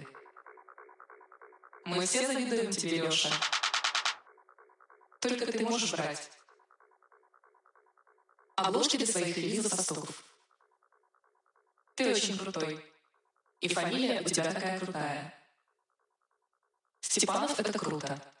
ты. Мы все завидуем тебе, Леша. Только ты можешь брать. Обложки для своих релизов со стоков. Ты очень крутой. И фамилия у тебя такая крутая. Степанов — это круто.